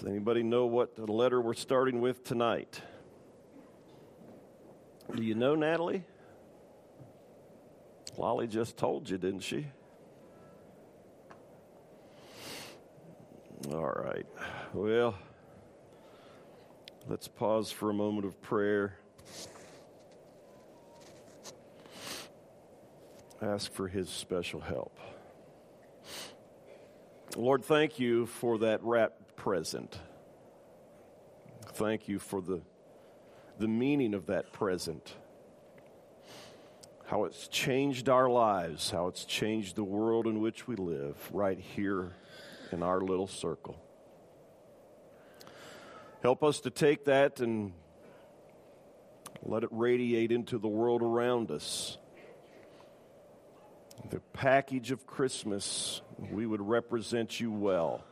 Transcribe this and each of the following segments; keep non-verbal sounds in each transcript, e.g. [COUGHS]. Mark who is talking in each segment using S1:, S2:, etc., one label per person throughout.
S1: Does anybody know what letter we're starting with tonight? Do you know, Natalie? Lolly just told you, didn't she? All right. Well, let's pause for a moment of prayer. Ask for his special help. Lord, thank you for that wrapped present. Thank you for the, the meaning of that present. How it's changed our lives, how it's changed the world in which we live right here in our little circle. Help us to take that and let it radiate into the world around us. The package of Christmas, we would represent you well.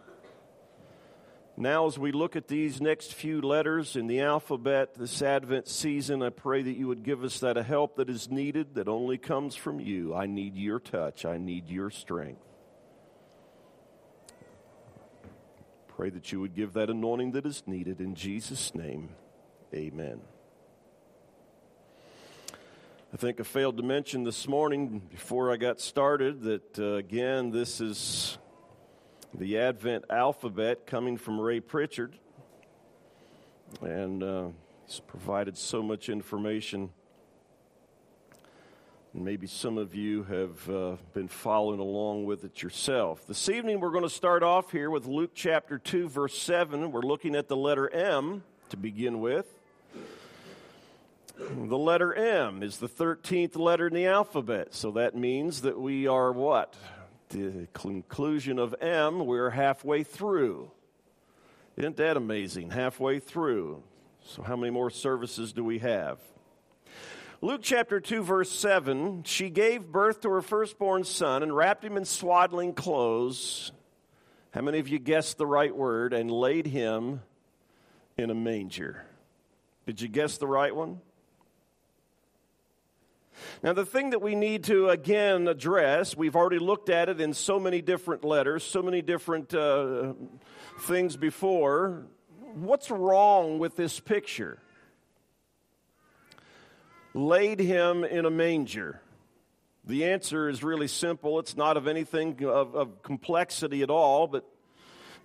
S1: Now, as we look at these next few letters in the alphabet this Advent season, I pray that you would give us that help that is needed, that only comes from you. I need your touch, I need your strength. Pray that you would give that anointing that is needed. In Jesus' name, amen. I think I failed to mention this morning before I got started that, uh, again, this is the Advent alphabet coming from Ray Pritchard. And uh, he's provided so much information Maybe some of you have uh, been following along with it yourself. This evening, we're going to start off here with Luke chapter 2, verse 7. We're looking at the letter M to begin with. The letter M is the 13th letter in the alphabet, so that means that we are what? The conclusion of M, we're halfway through. Isn't that amazing? Halfway through. So, how many more services do we have? Luke chapter 2, verse 7 she gave birth to her firstborn son and wrapped him in swaddling clothes. How many of you guessed the right word? And laid him in a manger. Did you guess the right one? Now, the thing that we need to again address, we've already looked at it in so many different letters, so many different uh, things before. What's wrong with this picture? laid him in a manger? The answer is really simple. It's not of anything of, of, complexity at all, but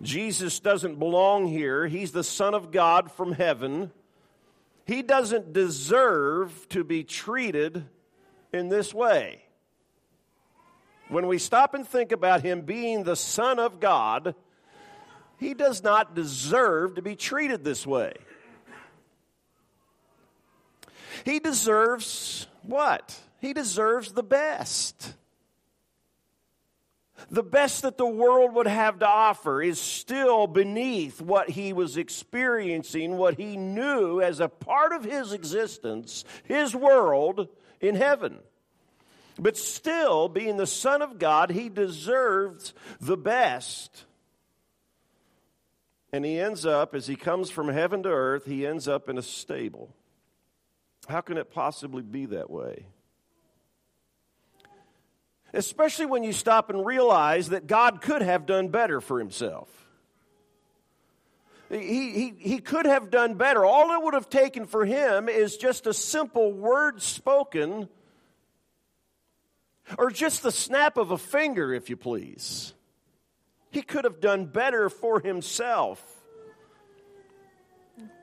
S1: Jesus doesn't belong here. He's the Son of God from heaven. He doesn't deserve to be treated in this way. When we stop and think about him being the Son of God, he does not deserve to be treated this way. He deserves what? He deserves the best. The best that the world would have to offer is still beneath what he was experiencing, what he knew as a part of his existence, his world in heaven. But still, being the Son of God, he deserves the best. And he ends up, as he comes from heaven to earth, he ends up in a stable. How can it possibly be that way? Especially when you stop and realize that God could have done better for himself. He, he, he could have done better. All it would have taken for him is just a simple word spoken, or just the snap of a finger, if you please. He could have done better for himself.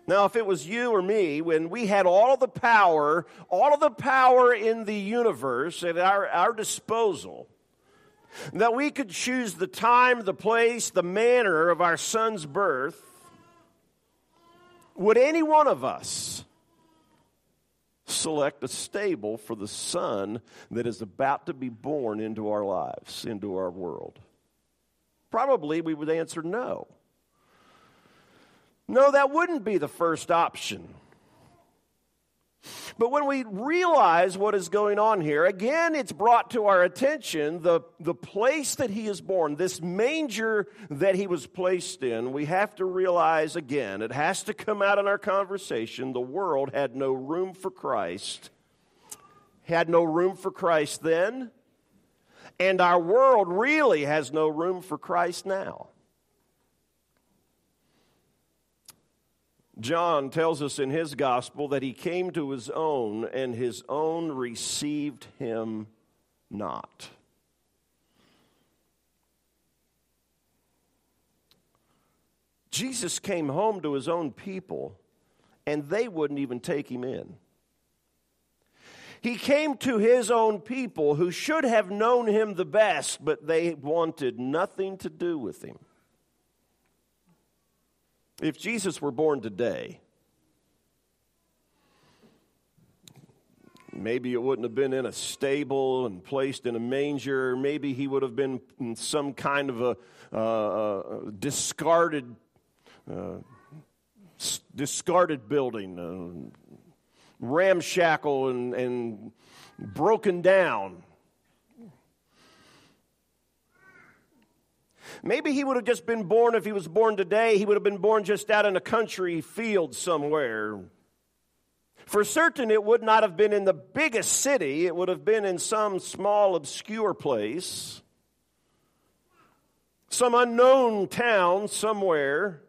S1: Now, if it was you or me, when we had all the power, all of the power in the universe at our, our disposal, that we could choose the time, the place, the manner of our son's birth, would any one of us select a stable for the son that is about to be born into our lives, into our world? Probably we would answer no. No, that wouldn't be the first option. But when we realize what is going on here, again, it's brought to our attention the, the place that he is born, this manger that he was placed in. We have to realize again, it has to come out in our conversation. The world had no room for Christ, had no room for Christ then, and our world really has no room for Christ now. John tells us in his gospel that he came to his own, and his own received him not. Jesus came home to his own people, and they wouldn't even take him in. He came to his own people who should have known him the best, but they wanted nothing to do with him. If Jesus were born today, maybe it wouldn't have been in a stable and placed in a manger. Maybe he would have been in some kind of a uh, uh discarded, uh, discarded building, uh, ramshackle and, and broken down. Maybe he would have just been born, if he was born today, he would have been born just out in a country field somewhere. For certain, it would not have been in the biggest city, it would have been in some small, obscure place, some unknown town somewhere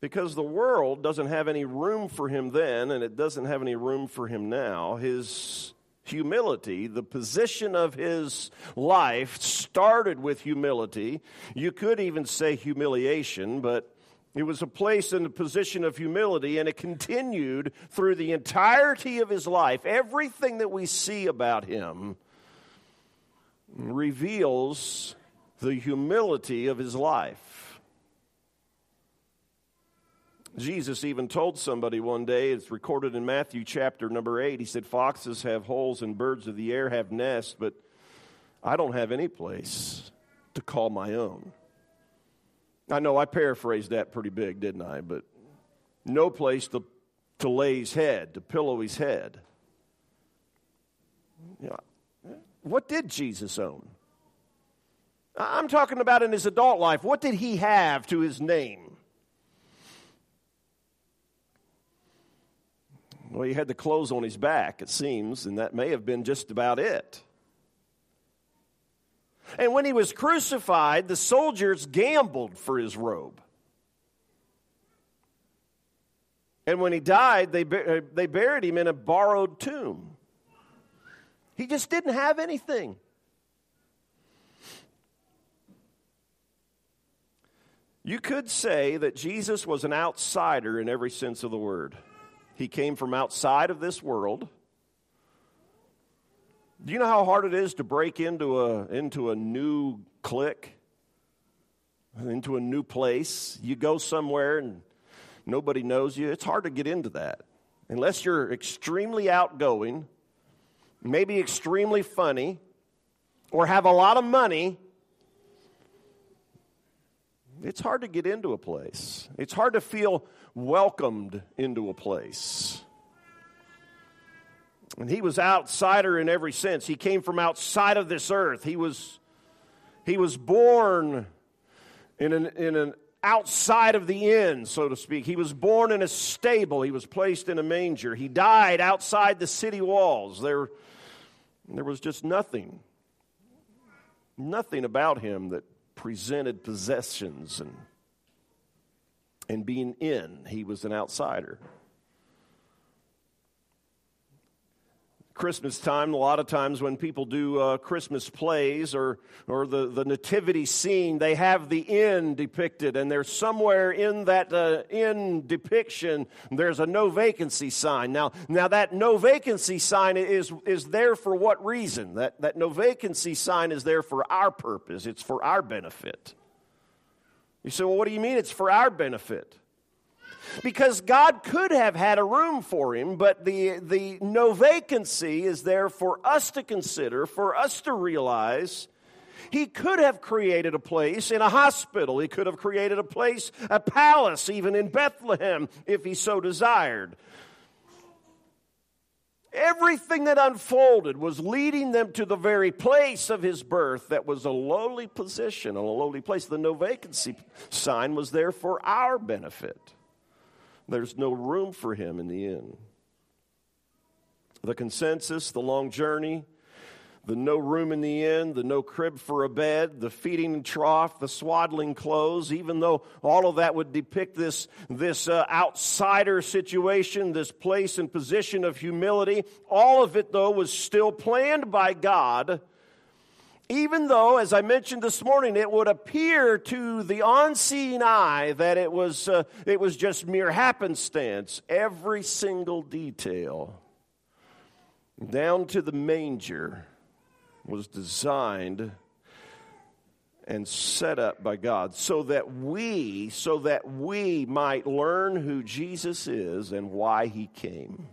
S1: because the world doesn't have any room for him then, and it doesn't have any room for him now. His humility, the position of his life started with humility. You could even say humiliation, but it was a place in the position of humility, and it continued through the entirety of his life. Everything that we see about him reveals the humility of his life. Jesus even told somebody one day, it's recorded in Matthew chapter number 8, he said, Foxes have holes and birds of the air have nests, but I don't have any place to call my own. I know I paraphrased that pretty big, didn't I? But no place to, to lay his head, to pillow his head. You know, what did Jesus own? I'm talking about in his adult life. What did he have to his name? Well, he had the clothes on his back, it seems, and that may have been just about it. And when he was crucified, the soldiers gambled for his robe. And when he died, they, uh, they buried him in a borrowed tomb. He just didn't have anything. You could say that Jesus was an outsider in every sense of the word. He came from outside of this world. Do you know how hard it is to break into a, into a new clique, into a new place? You go somewhere and nobody knows you. It's hard to get into that. Unless you're extremely outgoing, maybe extremely funny, or have a lot of money, it's hard to get into a place. It's hard to feel welcomed into a place. And he was outsider in every sense. He came from outside of this earth. He was, he was born in an, in an outside of the inn, so to speak. He was born in a stable. He was placed in a manger. He died outside the city walls. There, there was just nothing, nothing about him that presented possessions and and being in, he was an outsider. Christmas time, a lot of times when people do uh, Christmas plays or, or the, the nativity scene, they have the inn depicted, and there's somewhere in that uh, inn depiction, there's a no vacancy sign. Now, now that no vacancy sign is, is there for what reason? That, that no vacancy sign is there for our purpose, it's for our benefit. You say, well, what do you mean it's for our benefit? Because God could have had a room for him, but the, the no vacancy is there for us to consider, for us to realize. He could have created a place in a hospital. He could have created a place, a palace, even in Bethlehem, if he so desired. Everything that unfolded was leading them to the very place of his birth that was a lowly position, a lowly place. The no vacancy sign was there for our benefit. There's no room for him in the inn. The consensus, the long journey, the no room in the inn, the no crib for a bed, the feeding trough, the swaddling clothes, even though all of that would depict this, this uh, outsider situation, this place and position of humility, all of it, though, was still planned by God. Even though, as I mentioned this morning, it would appear to the unseen eye that it was, uh, it was just mere happenstance, every single detail, down to the manger, was designed and set up by God so that we so that we might learn who Jesus is and why he came.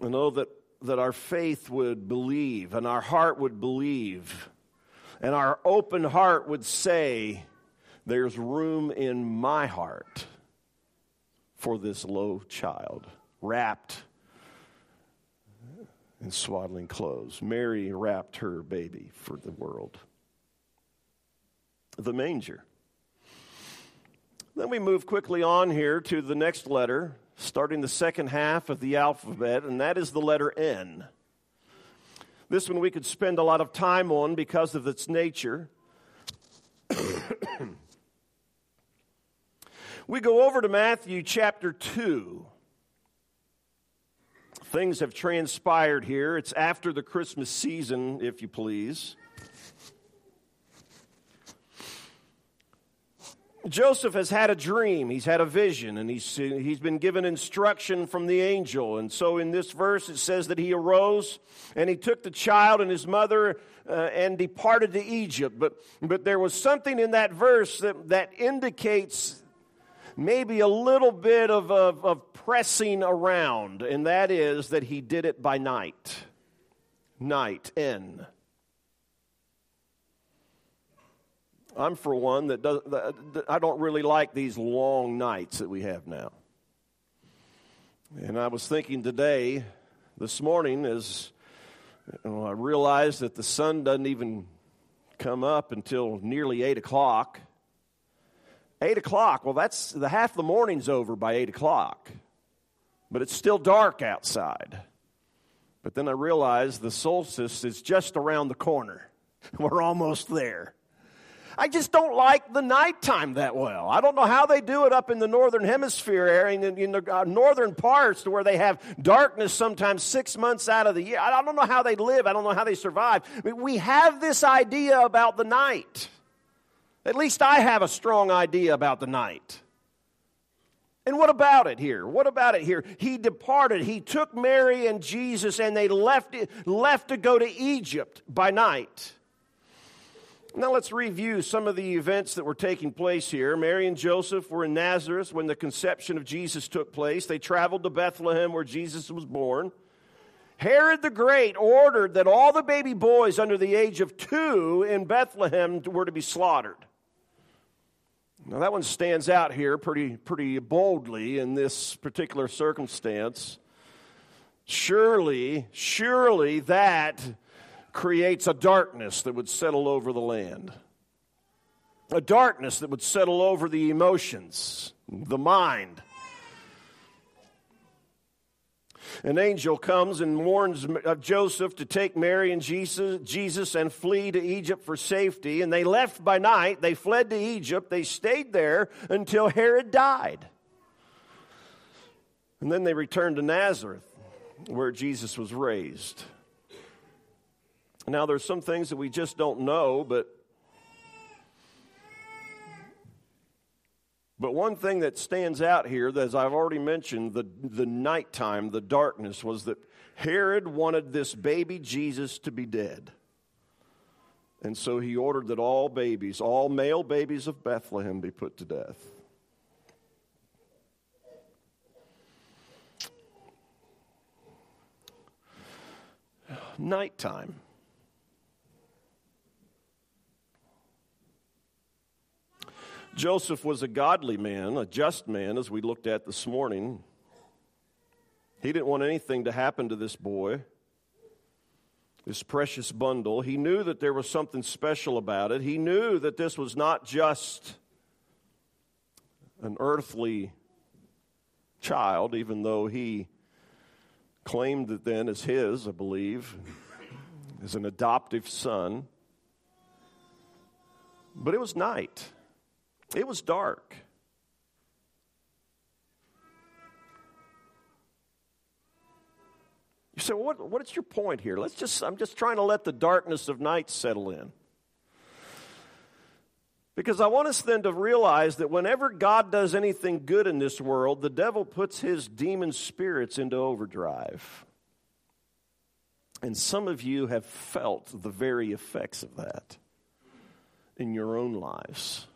S1: And know that that our faith would believe and our heart would believe and our open heart would say there's room in my heart for this low child wrapped in swaddling clothes. Mary wrapped her baby for the world. The manger. Then we move quickly on here to the next letter, starting the second half of the alphabet, and that is the letter N. This one we could spend a lot of time on because of its nature. [COUGHS] we go over to Matthew chapter 2 things have transpired here. It's after the Christmas season, if you please. Joseph has had a dream, he's had a vision, and he's, he's been given instruction from the angel. And so in this verse, it says that he arose and he took the child and his mother uh, and departed to Egypt. But, but there was something in that verse that, that indicates maybe a little bit of, of, of pressing around, and that is that he did it by night. Night, N. I'm for one that, does, that I don't really like these long nights that we have now. And I was thinking today, this morning, as you know, I realized that the sun doesn't even come up until nearly 8 o'clock. Eight o'clock, well, that's the half the morning's over by eight o'clock, but it's still dark outside. But then I realized the solstice is just around the corner. [LAUGHS] We're almost there. I just don't like the nighttime that well. I don't know how they do it up in the northern hemisphere area, in, in the uh, northern parts, to where they have darkness sometimes six months out of the year. I don't know how they live. I don't know how they survive. I mean, we have this idea about the night. At least I have a strong idea about the night. And what about it here? What about it here? He departed. He took Mary and Jesus and they left, left to go to Egypt by night. Now let's review some of the events that were taking place here. Mary and Joseph were in Nazareth when the conception of Jesus took place. They traveled to Bethlehem where Jesus was born. Herod the Great ordered that all the baby boys under the age of two in Bethlehem were to be slaughtered. Now, that one stands out here pretty, pretty boldly in this particular circumstance. Surely, surely that creates a darkness that would settle over the land. A darkness that would settle over the emotions, the mind. an angel comes and warns uh, Joseph to take Mary and Jesus, Jesus and flee to Egypt for safety. And they left by night. They fled to Egypt. They stayed there until Herod died. And then they returned to Nazareth, where Jesus was raised. Now, there's some things that we just don't know, but But one thing that stands out here, as I've already mentioned, the, the nighttime, the darkness, was that Herod wanted this baby Jesus to be dead. And so he ordered that all babies, all male babies of Bethlehem, be put to death. Nighttime. Joseph was a godly man, a just man, as we looked at this morning. He didn't want anything to happen to this boy, this precious bundle. He knew that there was something special about it. He knew that this was not just an earthly child, even though he claimed that then as his, I believe, as an adoptive son. But it was night, it was dark. You say, well, what, what is your point here? Let's just, I'm just trying to let the darkness of night settle in. Because I want us then to realize that whenever God does anything good in this world, the devil puts his demon spirits into overdrive. And some of you have felt the very effects of that in your own lives.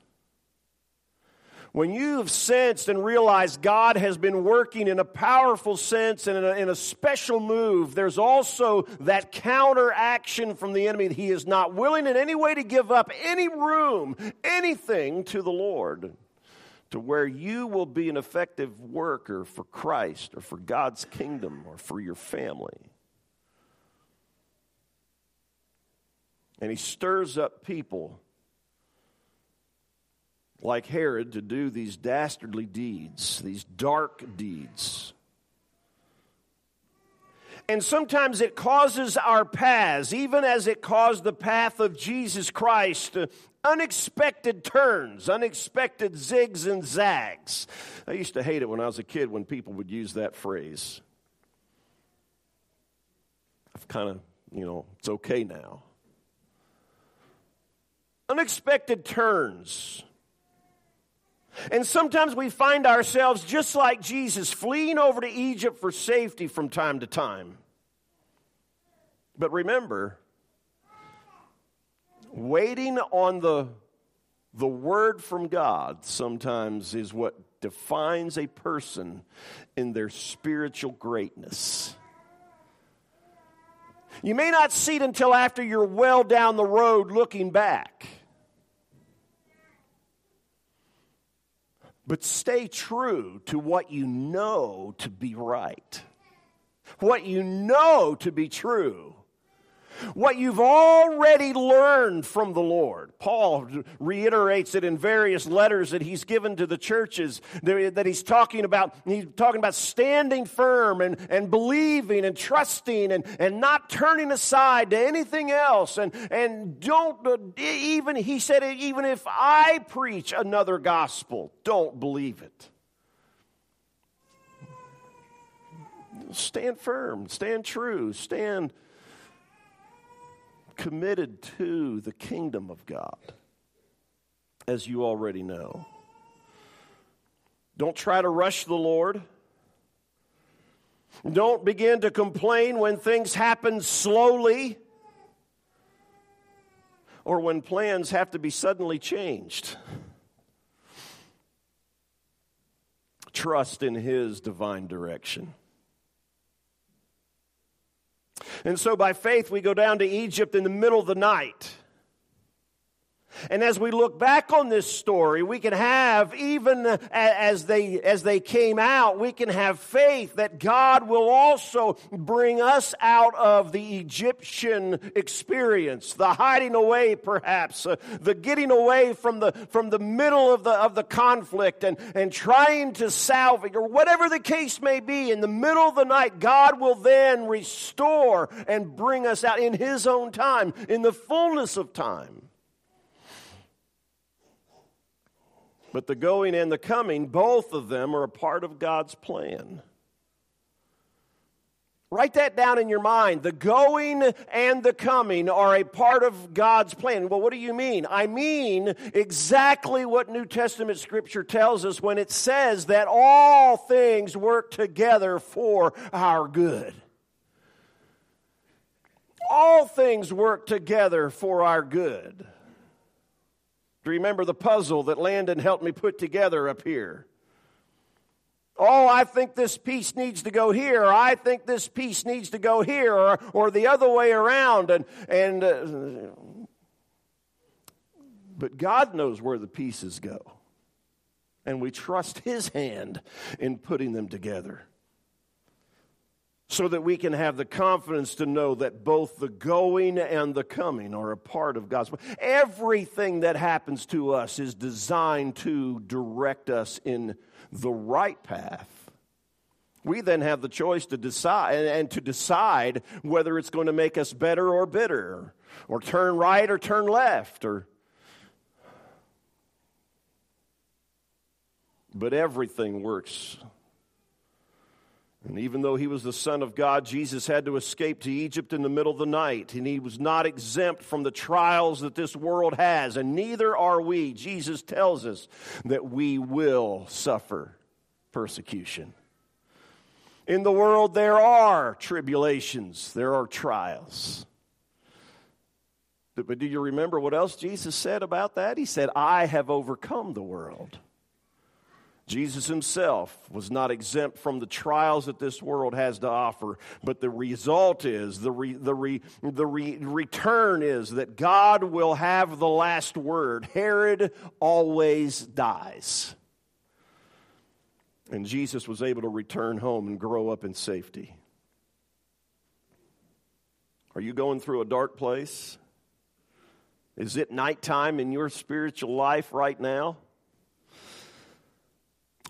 S1: When you have sensed and realized God has been working in a powerful sense and in a, in a special move, there's also that counteraction from the enemy. that He is not willing in any way to give up any room, anything to the Lord to where you will be an effective worker for Christ or for God's kingdom or for your family. And he stirs up people like Herod to do these dastardly deeds, these dark deeds. And sometimes it causes our paths, even as it caused the path of Jesus Christ, uh, unexpected turns, unexpected zigs and zags. I used to hate it when I was a kid when people would use that phrase. I've kind of, you know, it's okay now. Unexpected turns. And sometimes we find ourselves just like Jesus, fleeing over to Egypt for safety from time to time. But remember, waiting on the, the word from God sometimes is what defines a person in their spiritual greatness. You may not see it until after you're well down the road looking back. But stay true to what you know to be right, what you know to be true what you've already learned from the Lord. Paul reiterates it in various letters that he's given to the churches that he's talking about. He's talking about standing firm and, and believing and trusting and, and not turning aside to anything else. And, and don't uh, even, he said, even if I preach another gospel, don't believe it. Stand firm, stand true, stand committed to the kingdom of God, as you already know. Don't try to rush the Lord. Don't begin to complain when things happen slowly or when plans have to be suddenly changed. Trust in His divine direction. And so by faith, we go down to Egypt in the middle of the night. And as we look back on this story, we can have, even as they, as they came out, we can have faith that God will also bring us out of the Egyptian experience, the hiding away perhaps, uh, the getting away from the, from the middle of the, of the conflict and, and trying to salvage, or whatever the case may be, in the middle of the night, God will then restore and bring us out in His own time, in the fullness of time. But the going and the coming, both of them are a part of God's plan. Write that down in your mind. The going and the coming are a part of God's plan. Well, what do you mean? I mean exactly what New Testament scripture tells us when it says that all things work together for our good. All things work together for our good. Remember the puzzle that Landon helped me put together up here. Oh, I think this piece needs to go here, or I think this piece needs to go here, or, or the other way around. And, and uh, but God knows where the pieces go. And we trust His hand in putting them together so that we can have the confidence to know that both the going and the coming are a part of God's. Everything that happens to us is designed to direct us in the right path We then have the choice to decide and to decide whether it's going to make us better or bitter, or turn right or turn left, or but everything works. And even though he was the Son of God, Jesus had to escape to Egypt in the middle of the night. And he was not exempt from the trials that this world has. And neither are we. Jesus tells us that we will suffer persecution. In the world, there are tribulations, there are trials. But do you remember what else Jesus said about that? He said, I have overcome the world. Jesus himself was not exempt from the trials that this world has to offer, but the result is, the, re, the, re, the re, return is that God will have the last word. Herod always dies. And Jesus was able to return home and grow up in safety. Are you going through a dark place? Is it nighttime in your spiritual life right now?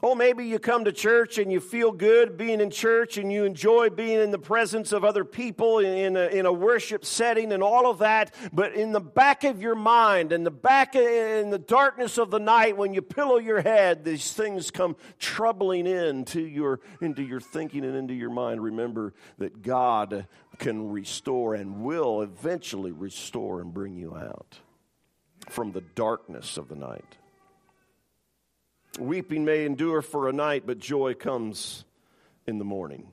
S1: Oh, maybe you come to church and you feel good being in church and you enjoy being in the presence of other people in a, in a worship setting and all of that. But in the back of your mind, in the back, in the darkness of the night, when you pillow your head, these things come troubling into your, into your thinking and into your mind. Remember that God can restore and will eventually restore and bring you out from the darkness of the night. Weeping may endure for a night, but joy comes in the morning.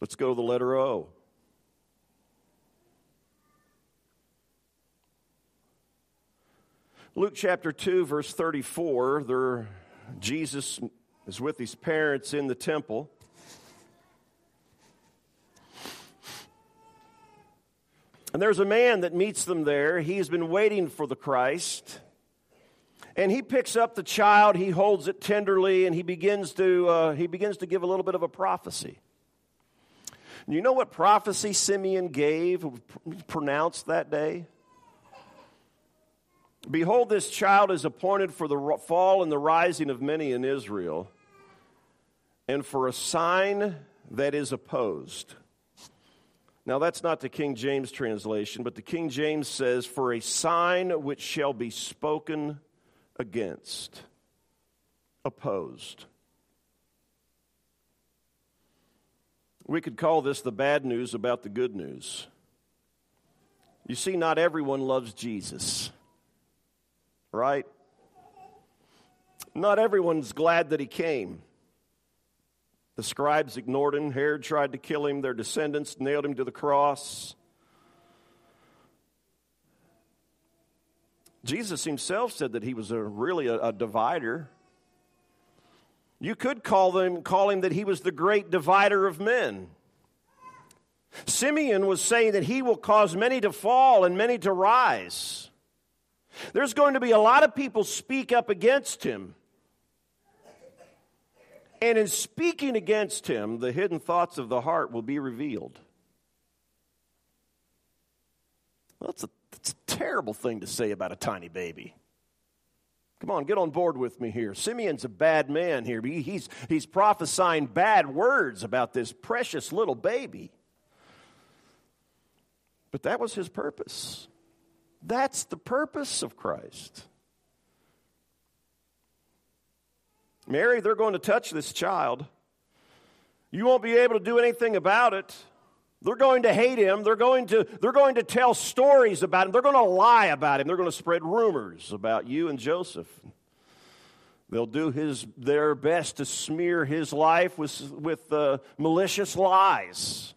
S1: Let's go to the letter O. Luke chapter 2, verse 34, there, Jesus is with his parents in the temple. And there's a man that meets them there. He's been waiting for the Christ. And he picks up the child, he holds it tenderly, and he begins to, uh, he begins to give a little bit of a prophecy. And you know what prophecy Simeon gave, pronounced that day? Behold, this child is appointed for the fall and the rising of many in Israel, and for a sign that is opposed. Now, that's not the King James translation, but the King James says, For a sign which shall be spoken against, opposed. We could call this the bad news about the good news. You see, not everyone loves Jesus, right? Not everyone's glad that he came. The scribes ignored him. Herod tried to kill him. Their descendants nailed him to the cross. Jesus himself said that he was a, really a, a divider. You could call, them, call him that he was the great divider of men. Simeon was saying that he will cause many to fall and many to rise. There's going to be a lot of people speak up against him. And in speaking against him, the hidden thoughts of the heart will be revealed. Well, that's, a, that's a terrible thing to say about a tiny baby. Come on, get on board with me here. Simeon's a bad man here. He's, he's prophesying bad words about this precious little baby. But that was his purpose. That's the purpose of Christ. Mary, they're going to touch this child. You won't be able to do anything about it. They're going to hate him. They're going to, they're going to tell stories about him. They're going to lie about him. They're going to spread rumors about you and Joseph. They'll do his, their best to smear his life with, with uh, malicious lies.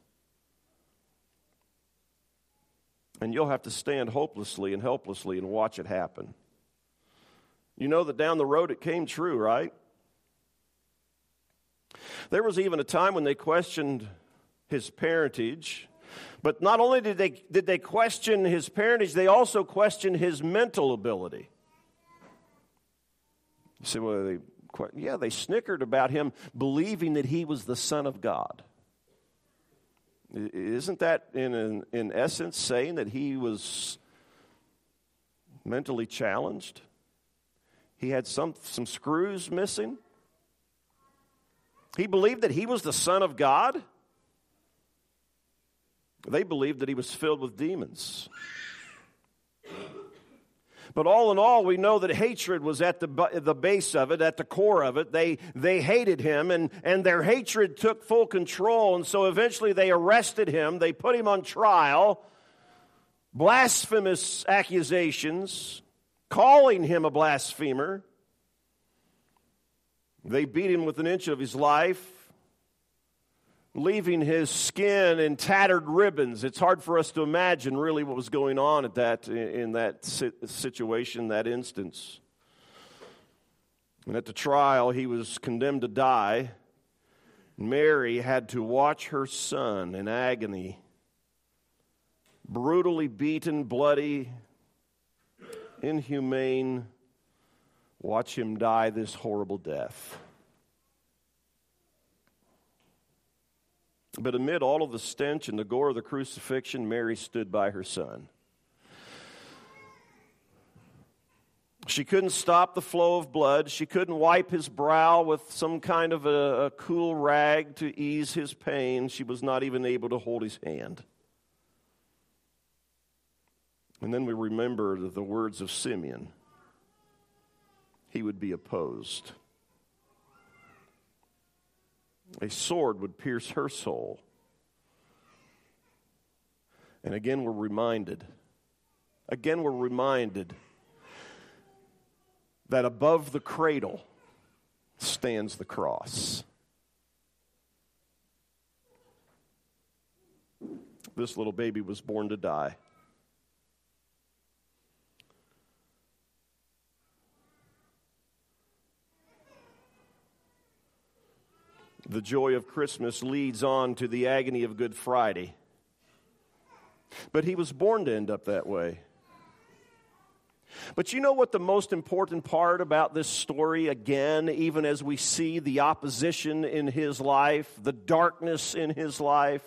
S1: And you'll have to stand hopelessly and helplessly and watch it happen. You know that down the road it came true, right? There was even a time when they questioned his parentage. But not only did they, did they question his parentage, they also questioned his mental ability. You say, well, they, yeah, they snickered about him believing that he was the Son of God. Isn't that, in, in, in essence, saying that he was mentally challenged. He had some, some screws missing. He believed that he was the Son of God. They believed that he was filled with demons. But all in all, we know that hatred was at the, the base of it, at the core of it. They, they hated him, and, and their hatred took full control. And so eventually they arrested him, they put him on trial, blasphemous accusations, calling him a blasphemer. They beat him with an inch of his life leaving his skin in tattered ribbons. It's hard for us to imagine really what was going on at that, in that situation, that instance. And at the trial, he was condemned to die. Mary had to watch her son in agony, brutally beaten, bloody, inhumane, watch him die this horrible death. But amid all of the stench and the gore of the crucifixion, Mary stood by her son. She couldn't stop the flow of blood. She couldn't wipe his brow with some kind of a, a, cool rag to ease his pain. She was not even able to hold his hand. And then we remember the words of Simeon he would be opposed. A sword would pierce her soul. And again, we're reminded, again, we're reminded that above the cradle stands the cross. This little baby was born to die. The joy of Christmas leads on to the agony of Good Friday. But he was born to end up that way. But you know what the most important part about this story, again, even as we see the opposition in his life, the darkness in his life?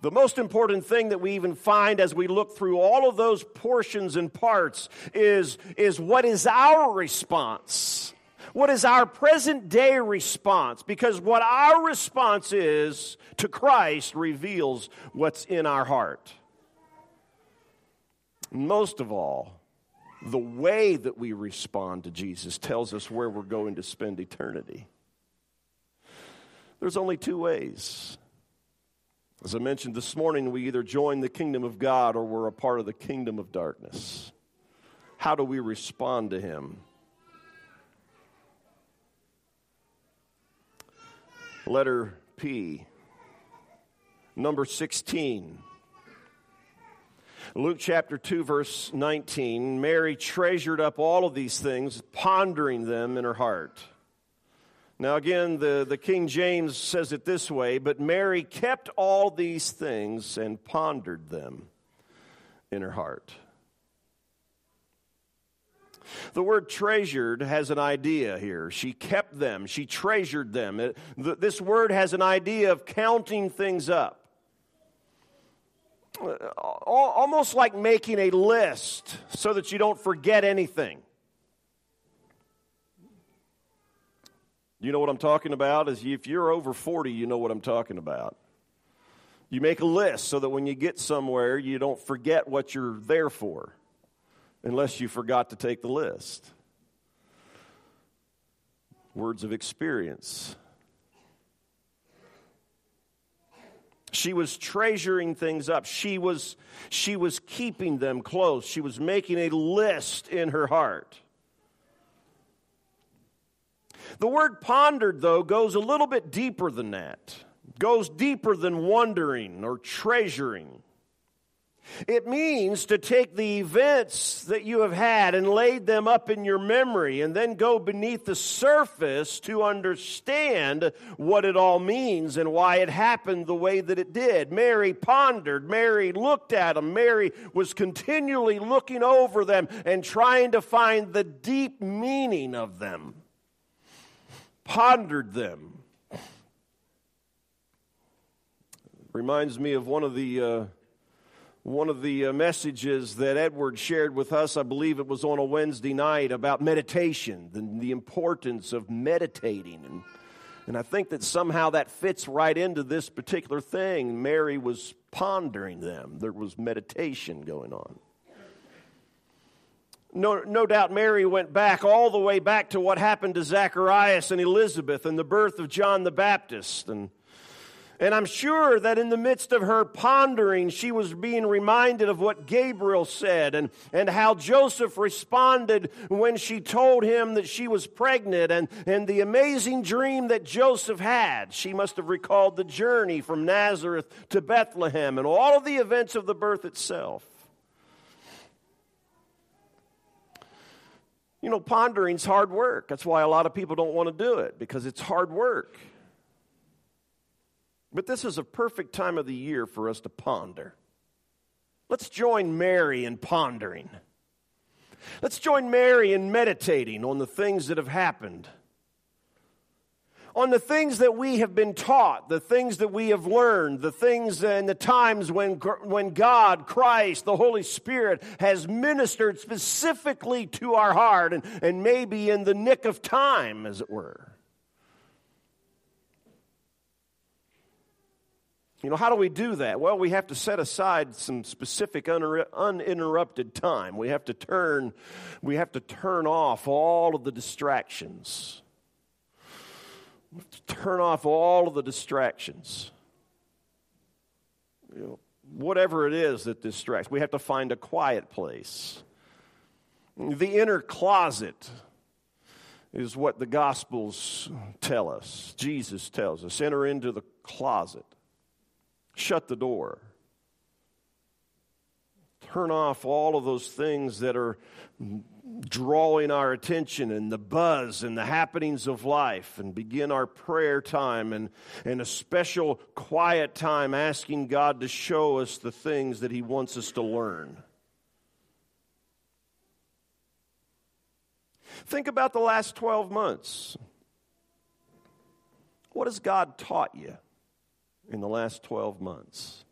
S1: The most important thing that we even find as we look through all of those portions and parts is, is what is our response? What is our present day response? Because what our response is to Christ reveals what's in our heart. Most of all, the way that we respond to Jesus tells us where we're going to spend eternity. There's only two ways. As I mentioned this morning, we either join the kingdom of God or we're a part of the kingdom of darkness. How do we respond to Him? Letter P. Number 16. Luke chapter 2, verse 19. Mary treasured up all of these things, pondering them in her heart. Now, again, the, the King James says it this way But Mary kept all these things and pondered them in her heart. The word treasured has an idea here. She kept them, she treasured them. This word has an idea of counting things up. Uh, almost like making a list so that you don't forget anything. You know what I'm talking about? Is if you're over 40, you know what I'm talking about. You make a list so that when you get somewhere, you don't forget what you're there for unless you forgot to take the list. Words of experience. She was treasuring things up. She was, she was keeping them close. She was making a list in her heart. The word pondered, though, goes a little bit deeper than that, goes deeper than wondering or treasuring. It means to take the events that you have had and laid them up in your memory and then go beneath the surface to understand what it all means and why it happened the way that it did. Mary pondered. Mary looked at them. Mary was continually looking over them and trying to find the deep meaning of them. Pondered them. Reminds me of one of the. Uh, one of the uh, messages that Edward shared with us, I believe it was on a Wednesday night, about meditation, the, the importance of meditating. And, and I think that somehow that fits right into this particular thing. Mary was pondering them, there was meditation going on. No, no doubt Mary went back all the way back to what happened to Zacharias and Elizabeth and the birth of John the Baptist. And and I'm sure that in the midst of her pondering, she was being reminded of what Gabriel said and, and how Joseph responded when she told him that she was pregnant and, and the amazing dream that Joseph had. She must have recalled the journey from Nazareth to Bethlehem and all of the events of the birth itself. You know, pondering's hard work. That's why a lot of people don't want to do it because it's hard work. But this is a perfect time of the year for us to ponder. Let's join Mary in pondering. Let's join Mary in meditating on the things that have happened, on the things that we have been taught, the things that we have learned, the things and the times when, when God, Christ, the Holy Spirit has ministered specifically to our heart and, and maybe in the nick of time, as it were. You know, how do we do that? Well, we have to set aside some specific uninterrupted time. We have to turn we have to turn off all of the distractions. turn off all of the distractions. You know, whatever it is that distracts. We have to find a quiet place. The inner closet is what the gospels tell us. Jesus tells us, enter into the closet. Shut the door. Turn off all of those things that are drawing our attention and the buzz and the happenings of life and begin our prayer time and, and a special quiet time asking God to show us the things that He wants us to learn. Think about the last 12 months. What has God taught you? In the last 12 months?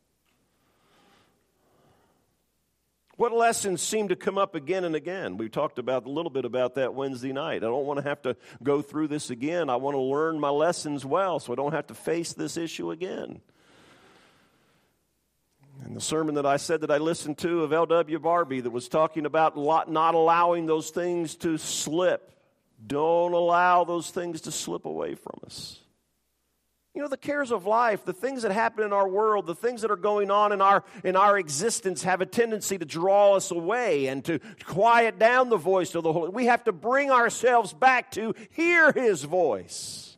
S1: What lessons seem to come up again and again? We talked about a little bit about that Wednesday night. I don't want to have to go through this again. I want to learn my lessons well so I don't have to face this issue again. And the sermon that I said that I listened to of L.W. Barbie that was talking about not allowing those things to slip. Don't allow those things to slip away from us. You know, the cares of life, the things that happen in our world, the things that are going on in our, in our existence have a tendency to draw us away and to quiet down the voice of the Holy. We have to bring ourselves back to hear His voice.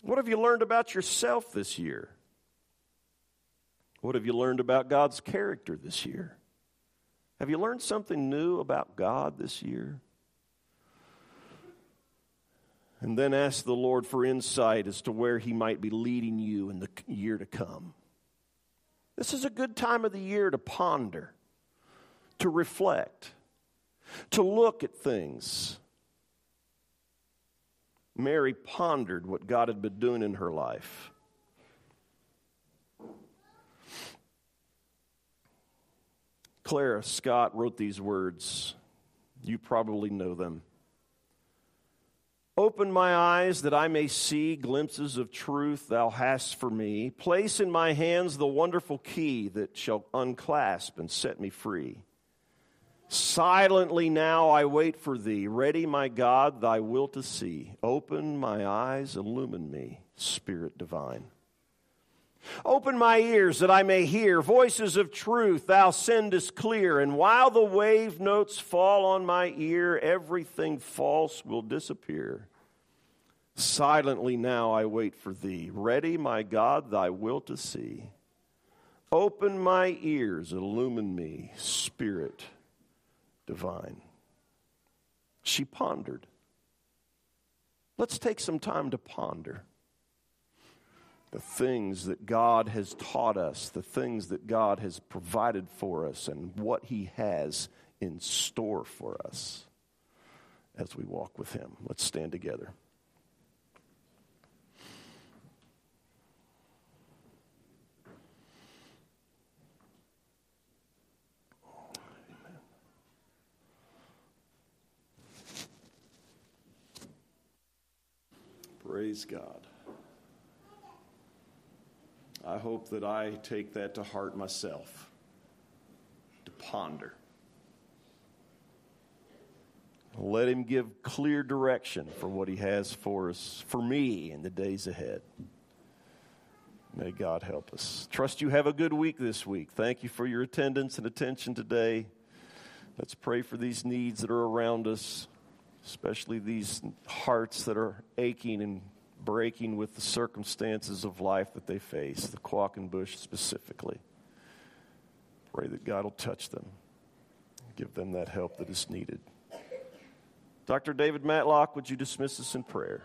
S1: What have you learned about yourself this year? What have you learned about God's character this year? Have you learned something new about God this year? And then ask the Lord for insight as to where He might be leading you in the year to come. This is a good time of the year to ponder, to reflect, to look at things. Mary pondered what God had been doing in her life. Clara Scott wrote these words. You probably know them. Open my eyes that I may see glimpses of truth thou hast for me. Place in my hands the wonderful key that shall unclasp and set me free. Silently now I wait for thee, ready, my God, thy will to see. Open my eyes, illumine me, Spirit divine. Open my ears that I may hear voices of truth thou sendest clear. And while the wave notes fall on my ear, everything false will disappear. Silently now I wait for thee. Ready, my God, thy will to see. Open my ears, illumine me, Spirit divine. She pondered. Let's take some time to ponder the things that God has taught us, the things that God has provided for us, and what He has in store for us as we walk with Him. Let's stand together. Praise God. I hope that I take that to heart myself, to ponder. Let Him give clear direction for what He has for us, for me, in the days ahead. May God help us. Trust you have a good week this week. Thank you for your attendance and attention today. Let's pray for these needs that are around us, especially these hearts that are aching and breaking with the circumstances of life that they face, the Quackenbush specifically. Pray that God will touch them, give them that help that is needed. Dr. David Matlock, would you dismiss us in prayer?